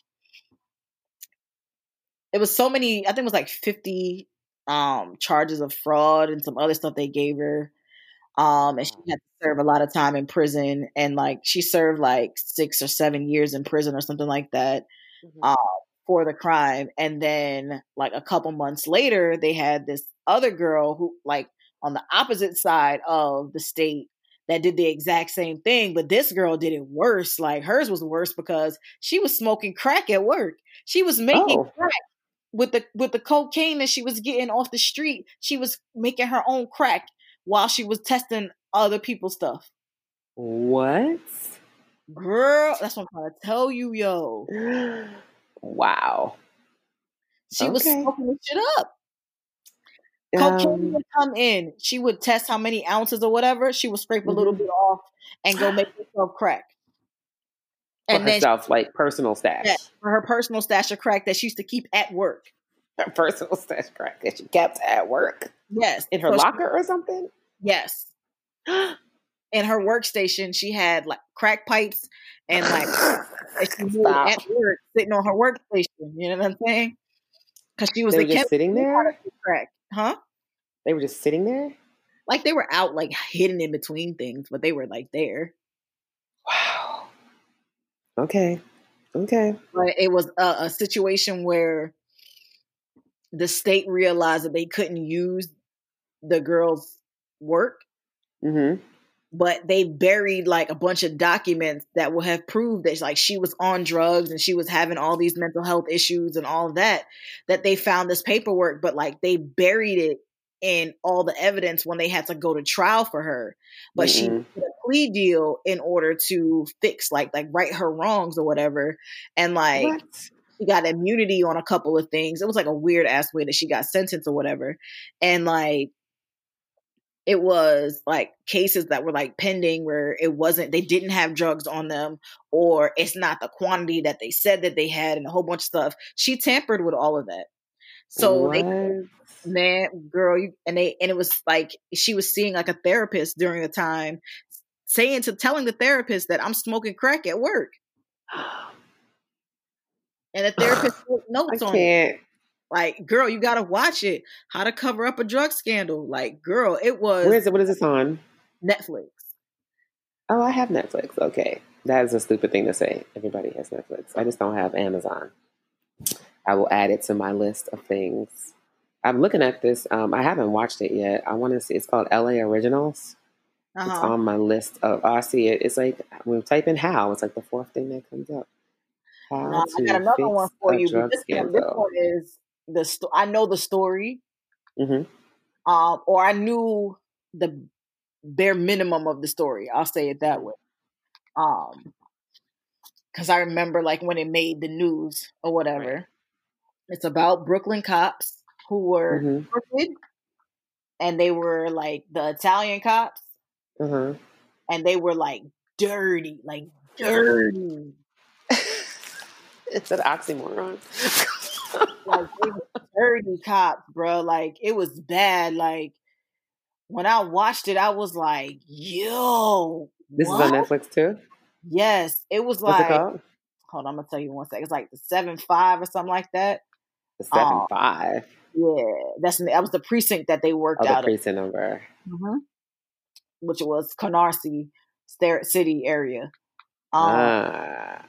it was so many i think it was like 50 um charges of fraud and some other stuff they gave her. Um and she had to serve a lot of time in prison and like she served like six or seven years in prison or something like that. Mm-hmm. um for the crime and then like a couple months later they had this other girl who like on the opposite side of the state that did the exact same thing but this girl did it worse like hers was worse because she was smoking crack at work. She was making oh. crack with the with the cocaine that she was getting off the street. She was making her own crack while she was testing other people's stuff. What? Girl that's what i'm trying to tell you yo wow she okay. was smoking shit up Cocaine um, would come in. She would test how many ounces or whatever. She would scrape a mm-hmm. little bit off and go make herself crack. And for herself, she, like personal stash. Yeah, for her personal stash of crack that she used to keep at work. Her personal stash crack that she kept at work. Yes. In her so locker she, or something? Yes. In her workstation, she had like crack pipes and like she at work sitting on her workstation. You know what I'm saying? Because she was they just sitting there. Crack. Huh? They were just sitting there? Like they were out, like hidden in between things, but they were like there. Wow. Okay. Okay. But it was a, a situation where the state realized that they couldn't use the girl's work. Mm-hmm but they buried like a bunch of documents that will have proved that like she was on drugs and she was having all these mental health issues and all that that they found this paperwork but like they buried it in all the evidence when they had to go to trial for her but mm-hmm. she did a plea deal in order to fix like like right her wrongs or whatever and like what? she got immunity on a couple of things it was like a weird ass way that she got sentenced or whatever and like it was like cases that were like pending where it wasn't they didn't have drugs on them or it's not the quantity that they said that they had and a whole bunch of stuff she tampered with all of that so what? they man girl you, and they and it was like she was seeing like a therapist during the time saying to telling the therapist that i'm smoking crack at work and the therapist notes I on can't. it like, girl, you gotta watch it. How to cover up a drug scandal. Like, girl, it was. Where is it? What is this on? Netflix. Oh, I have Netflix. Okay, that is a stupid thing to say. Everybody has Netflix. I just don't have Amazon. I will add it to my list of things. I'm looking at this. Um, I haven't watched it yet. I want to see. It's called LA Originals. Uh-huh. It's on my list of. Oh, I see it. It's like when we type in how. It's like the fourth thing that comes up. How no, I got another one for you. This, one, this one is the sto- I know the story, mm-hmm. um, or I knew the bare minimum of the story. I'll say it that way. Um, because I remember like when it made the news or whatever. Right. It's about Brooklyn cops who were mm-hmm. crooked, and they were like the Italian cops, mm-hmm. and they were like dirty, like dirty. it's an oxymoron like dirty cops, bro. Like it was bad. Like when I watched it, I was like, "Yo, this what? is on Netflix too." Yes, it was like. It called? Hold on, I'm gonna tell you one second. It's like the seven five or something like that. The seven um, five. Yeah, that's that was the precinct that they worked oh, out. The precinct of. number. Mm-hmm. Which was Canarsie City area. Um, ah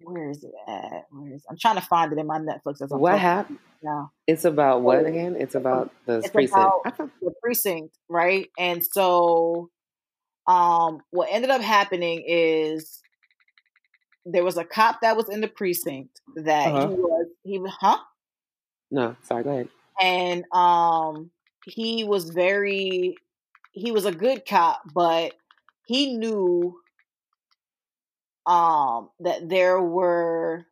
where is it at? Where is I'm trying to find it in my Netflix. As what happened? Now it's about what again? It's about the it's precinct. About the precinct, right? And so, um, what ended up happening is there was a cop that was in the precinct that uh-huh. he was he was huh? No, sorry. Go ahead. And um, he was very he was a good cop, but he knew um that there were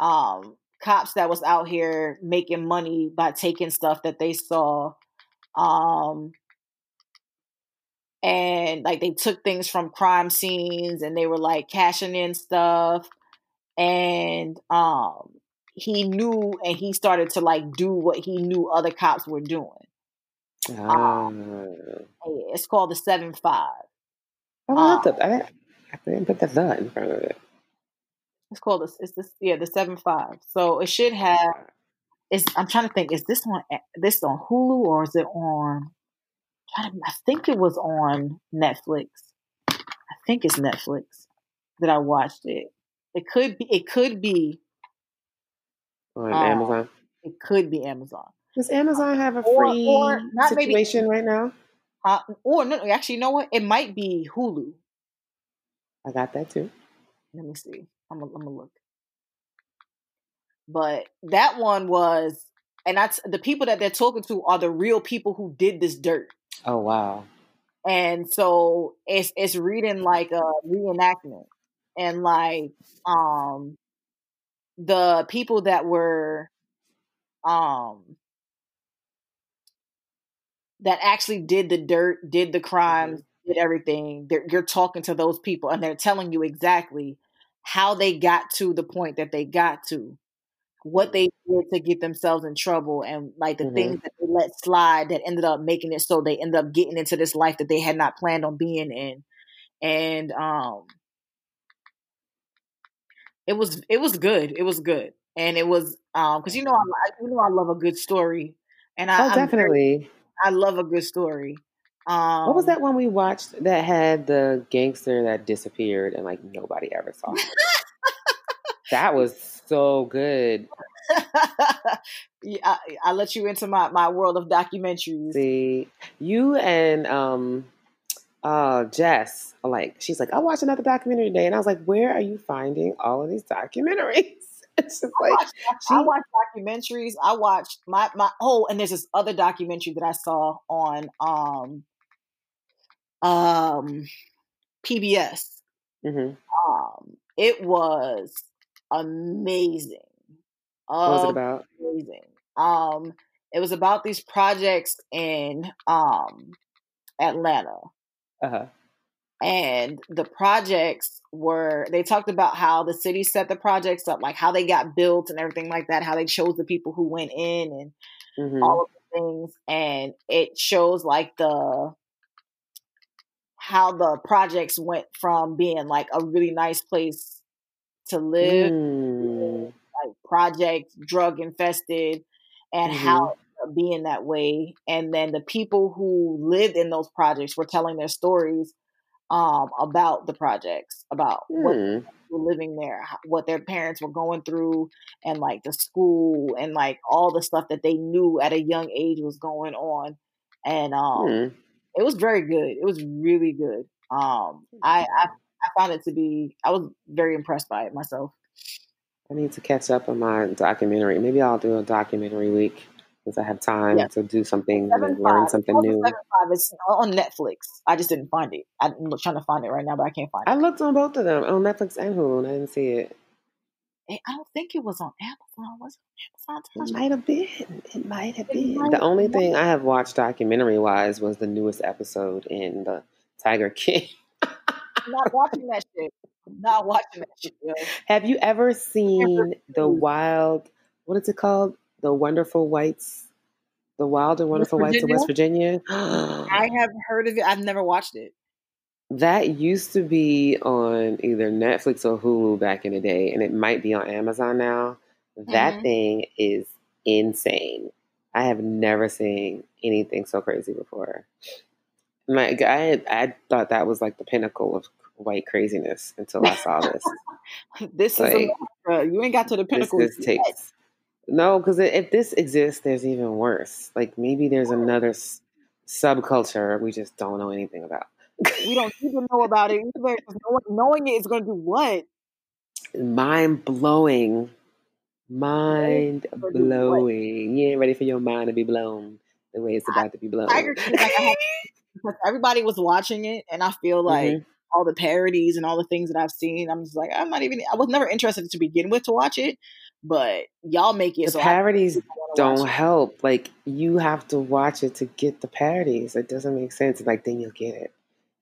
um cops that was out here making money by taking stuff that they saw um and like they took things from crime scenes and they were like cashing in stuff and um he knew and he started to like do what he knew other cops were doing. Um, it's called the seven five. Oh, um, the, I, didn't put the the in front of it it's called this. it's this yeah the seven five so it should have it's i'm trying to think is this on this on hulu or is it on I think it was on Netflix. I think it's Netflix that I watched it. It could be. It could be on um, Amazon. It could be Amazon. Does Amazon have a free or, or situation maybe, right now? Uh, or no, actually, you know what? It might be Hulu. I got that too. Let me see. I'm gonna, I'm look. But that one was, and that's the people that they're talking to are the real people who did this dirt. Oh wow. And so it's it's reading like a reenactment. And like um the people that were um that actually did the dirt, did the crimes, mm-hmm. Did everything. They're, you're talking to those people and they're telling you exactly how they got to the point that they got to what they did to get themselves in trouble and like the mm-hmm. things that they let slide that ended up making it so they ended up getting into this life that they had not planned on being in and um it was it was good it was good and it was um because you know I you know I love a good story and I oh definitely very, I love a good story um what was that one we watched that had the gangster that disappeared and like nobody ever saw that was so good. yeah, I, I, let you into my, my world of documentaries. See, you and um, uh, Jess are like, she's like, I watched another documentary today, and I was like, where are you finding all of these documentaries? It's just like I watch, she, I watch documentaries. I watched my my oh, and there's this other documentary that I saw on um um PBS. Mm-hmm. Um, it was amazing. What was it about? Amazing. Um, it was about these projects in um Atlanta. Uh-huh. And the projects were they talked about how the city set the projects up, like how they got built and everything like that, how they chose the people who went in and mm-hmm. all of the things. And it shows like the how the projects went from being like a really nice place to live, mm. like project drug infested, and mm-hmm. how being that way. And then the people who lived in those projects were telling their stories um, about the projects, about mm. what hmm. were living there, what their parents were going through, and like the school and like all the stuff that they knew at a young age was going on. And um, mm. It was very good. It was really good. Um, I, I I found it to be, I was very impressed by it myself. I need to catch up on my documentary. Maybe I'll do a documentary week because I have time to do something, and learn five. something new. Seven five. It's on Netflix. I just didn't find it. I'm trying to find it right now, but I can't find it. I looked on both of them on Netflix and Hulu, and I didn't see it. I don't think it was on Amazon. Was it Amazon? It might have been. It might have been. The only thing I have watched documentary wise was the newest episode in the Tiger King not watching that shit. not watching that shit. Yo. Have you ever seen the wild? What is it called? The Wonderful Whites. The Wild and Wonderful Whites of West Virginia. I have heard of it. I've never watched it. That used to be on either Netflix or Hulu back in the day, and it might be on Amazon now. That mm-hmm. thing is insane. I have never seen anything so crazy before. Like I, I thought that was like the pinnacle of white craziness until I saw this. this like, is America. You ain't got to the pinnacle. This, this takes, no, because if this exists, there's even worse. Like maybe there's another s- subculture we just don't know anything about. We don't even know about it either. Knowing it is going to do what? Mind blowing. Mind blowing. You ain't ready for your mind to be blown the way it's about to be blown. Tiger King, like I, have, because everybody was watching it, and I feel like mm-hmm. all the parodies and all the things that I've seen, I'm just like, I'm not even. I was never interested to begin with to watch it, but y'all make it. The so parodies don't help. Like you have to watch it to get the parodies. It doesn't make sense. Like then you'll get it.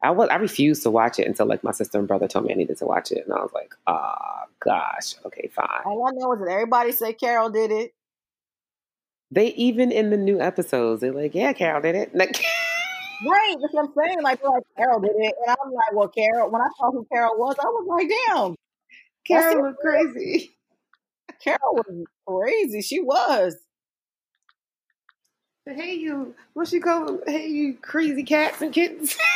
I was I refused to watch it until like my sister and brother told me I needed to watch it, and I was like, ah, oh, gosh, okay, fine. All I know is that everybody say Carol did it. They even in the new episodes, they're like, yeah, Carol did it. Like, right, that's what I'm saying. Like, like Carol did it, and I'm like, well, Carol. When I saw who Carol was, I was like, damn, Carol was crazy. Carol was crazy. She was. Hey, you. What she call? Hey, you crazy cats and kittens.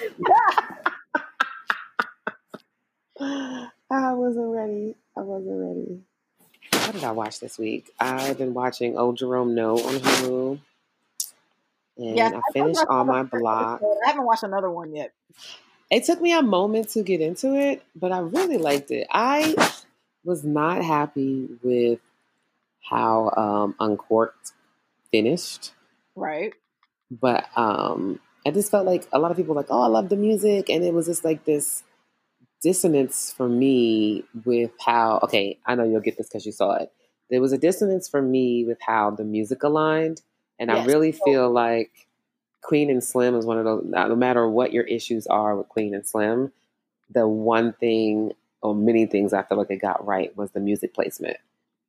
I wasn't ready. I wasn't ready. What did I watch this week? I've been watching Old Jerome No on Hulu. And I finished all my block. I haven't watched another one yet. It took me a moment to get into it, but I really liked it. I was not happy with how um, Uncorked finished. Right. But um, I just felt like a lot of people were like, oh, I love the music. And it was just like this dissonance for me with how, okay, I know you'll get this because you saw it. There was a dissonance for me with how the music aligned. And yes. I really feel like Queen and Slim is one of those, no matter what your issues are with Queen and Slim, the one thing or many things I feel like they got right was the music placement.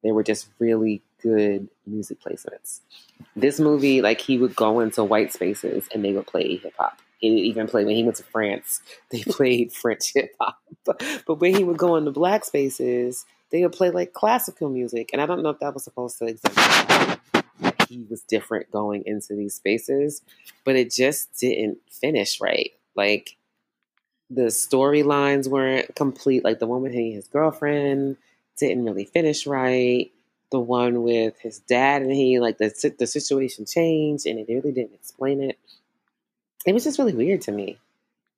They were just really good music placements. This movie, like he would go into white spaces and they would play hip hop. He even played when he went to France, they played French hip hop. But when he would go into black spaces, they would play like classical music. And I don't know if that was supposed to exemplify he was different going into these spaces, but it just didn't finish right. Like the storylines weren't complete. Like the woman with his girlfriend didn't really finish right. The one with his dad and he, like the the situation changed, and it really didn't explain it. It was just really weird to me.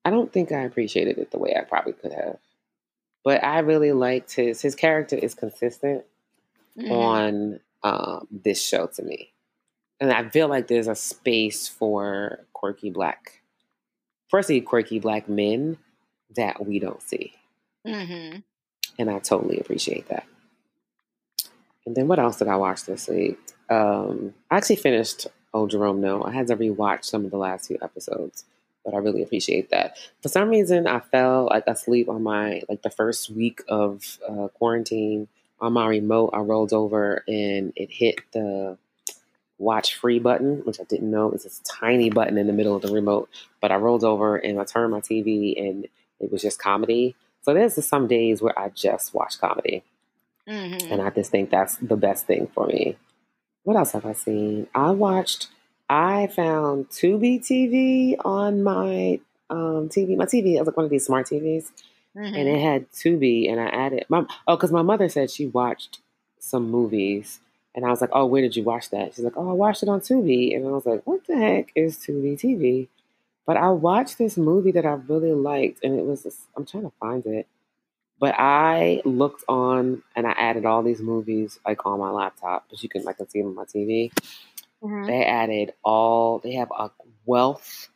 I don't think I appreciated it the way I probably could have. But I really liked his his character is consistent mm-hmm. on um, this show to me, and I feel like there's a space for quirky black, firstly quirky black men that we don't see. Mm-hmm. And I totally appreciate that. And then what else did I watch this week? Um, I actually finished Old Jerome No. I had to rewatch some of the last few episodes, but I really appreciate that. For some reason, I fell like asleep on my like the first week of uh, quarantine on my remote. I rolled over and it hit the watch free button, which I didn't know is this tiny button in the middle of the remote. But I rolled over and I turned my TV and it was just comedy. So there's some days where I just watch comedy. Mm-hmm. And I just think that's the best thing for me. What else have I seen? I watched, I found Tubi TV on my um, TV. My TV is like one of these smart TVs. Mm-hmm. And it had Tubi, and I added, my, oh, because my mother said she watched some movies. And I was like, oh, where did you watch that? She's like, oh, I watched it on Tubi. And I was like, what the heck is Tubi TV? But I watched this movie that I really liked, and it was this, I'm trying to find it. But I looked on and I added all these movies like on my laptop, but you can like see them on my TV. Mm-hmm. They added all they have a wealth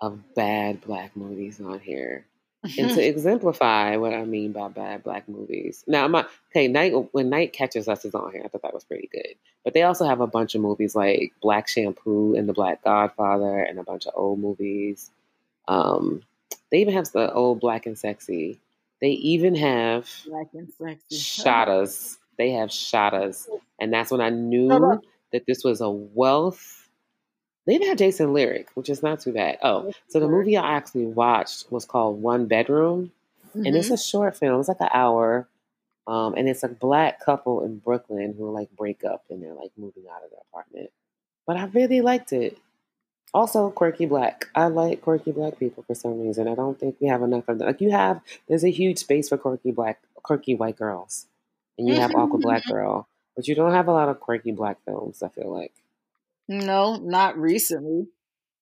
of bad black movies on here and to exemplify what I mean by bad black movies. Now, I'm not okay. Night when Night Catches Us is on here, I thought that was pretty good. But they also have a bunch of movies like Black Shampoo and The Black Godfather, and a bunch of old movies. Um, they even have the old Black and Sexy. They even have Sexy They have Shottas, and that's when I knew that this was a wealth they even had Jason Lyric, which is not too bad. Oh, so the movie I actually watched was called One Bedroom, mm-hmm. and it's mm-hmm. a short film. It's like an hour, um, and it's a black couple in Brooklyn who like break up and they're like moving out of their apartment. But I really liked it. Also, quirky black. I like quirky black people for some reason. I don't think we have enough of them. Like you have, there's a huge space for quirky black, quirky white girls, and you have awkward black girl, but you don't have a lot of quirky black films. I feel like. No, not recently.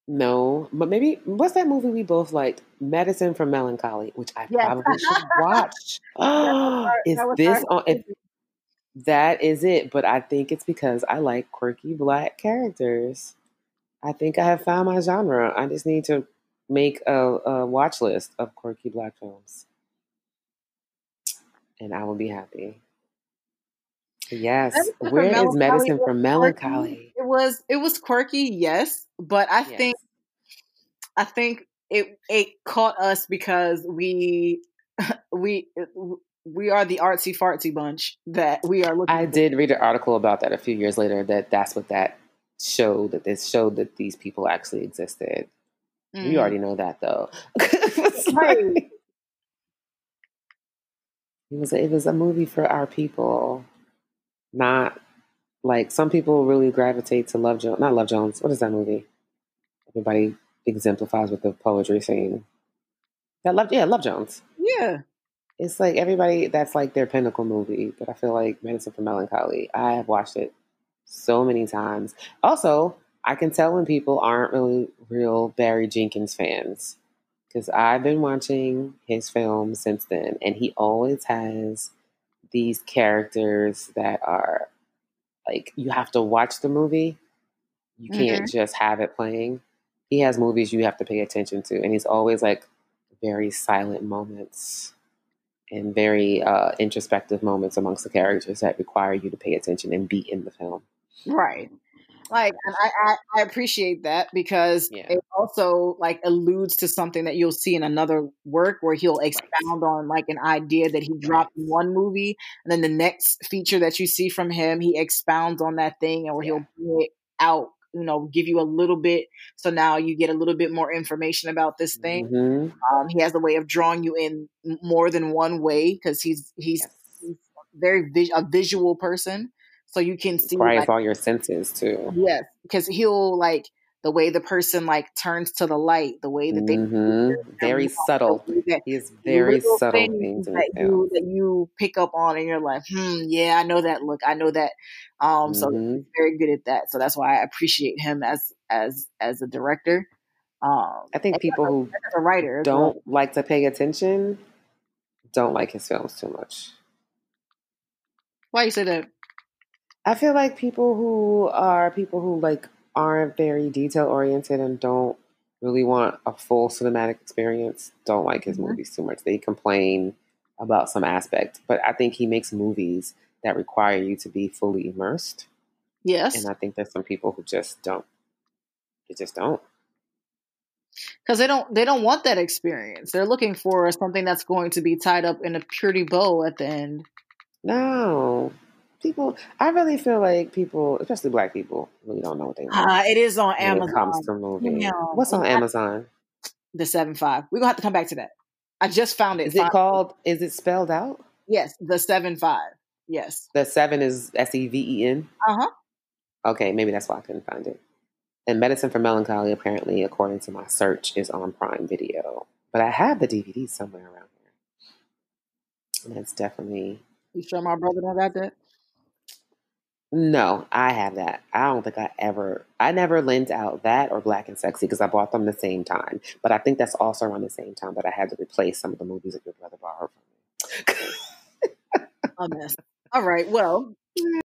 No, but maybe what's that movie we both liked? Medicine for Melancholy, which I yes. probably should watch. is this on? If, that is it, but I think it's because I like quirky black characters. I think I have found my genre. I just need to make a, a watch list of quirky black films, and I will be happy. Yes. Where is medicine for melancholy? It was it was quirky, yes, but I Yes. think I think it it caught us because we we we are the artsy fartsy bunch that we are looking. I for. did read an article about that a few years later that that's what that showed that this showed that these people actually existed. We Mm. already know that though. Right. like- it was it was a movie for our people, not like some people really gravitate to Love Jones. Not Love Jones. What is that movie? Everybody exemplifies with the poetry scene. That Love, yeah, Love Jones. Yeah. It's like everybody that's like their pinnacle movie, but I feel like Medicine for Melancholy. I have watched it so many times. Also, I can tell when people aren't really real Barry Jenkins fans because I've been watching his films since then, and he always has these characters that are like you have to watch the movie. You can't just have it playing. He has movies you have to pay attention to, and he's always like very silent moments and very uh, introspective moments amongst the characters that require you to pay attention and be in the film. Right. Like, and I, I, I appreciate that because Yeah. it also like alludes to something that you'll see in another work where he'll expound on like an idea that he dropped in one movie, and then the next feature that you see from him, he expounds on that thing, and where Yeah. he'll bring it out, you know, give you a little bit, so now you get a little bit more information about this thing. Mhm. Um, he has a way of drawing you in more than one way because he's he's Yes. he's very vis- a visual person, so you can see Requires like all your senses too. yes, because he'll like the way the person like turns to the light, the way that they hmm Very subtle. the way that He has very subtle things things that you that you pick up on, and you're like, hmm, yeah, I know that look, I know that. Um, so Mhm. he's very good at that. So that's why I appreciate him as as as a director. Um, I think people who as a writer don't like to pay attention don't like his films too much. Why you say that? I feel like people who are people who like aren't very detail oriented and don't really want a full cinematic experience don't like his Mhm. movies too much. They complain about some aspect, but I think he makes movies that require you to be fully immersed, Yes, and I think there's some people who just don't. They just don't. because they don't they don't want that experience. They're looking for something that's going to be tied up in a pretty bow at the end. No, people. I really feel like people, especially black people, really don't know what they want Uh, it is on when Amazon. it comes to movies. Damn. What's on Amazon? The seven five. We're gonna have to come back to that. I just found it. Is it called? Is it spelled out? Yes, the seven five. Yes. The seven is S E V E N. Uh huh. Okay, maybe that's why I couldn't find it. And Medicine for Melancholy, apparently, according to my search, is on Prime Video. But I have the DVD somewhere around here. And it's definitely You sure my brother don't got that? No, I have that. I don't think I ever, I never lent out that or Black and Sexy because I bought them the same time. But I think that's also around the same time that I had to replace some of the movies that your brother borrowed from me. A mess. All right. Well.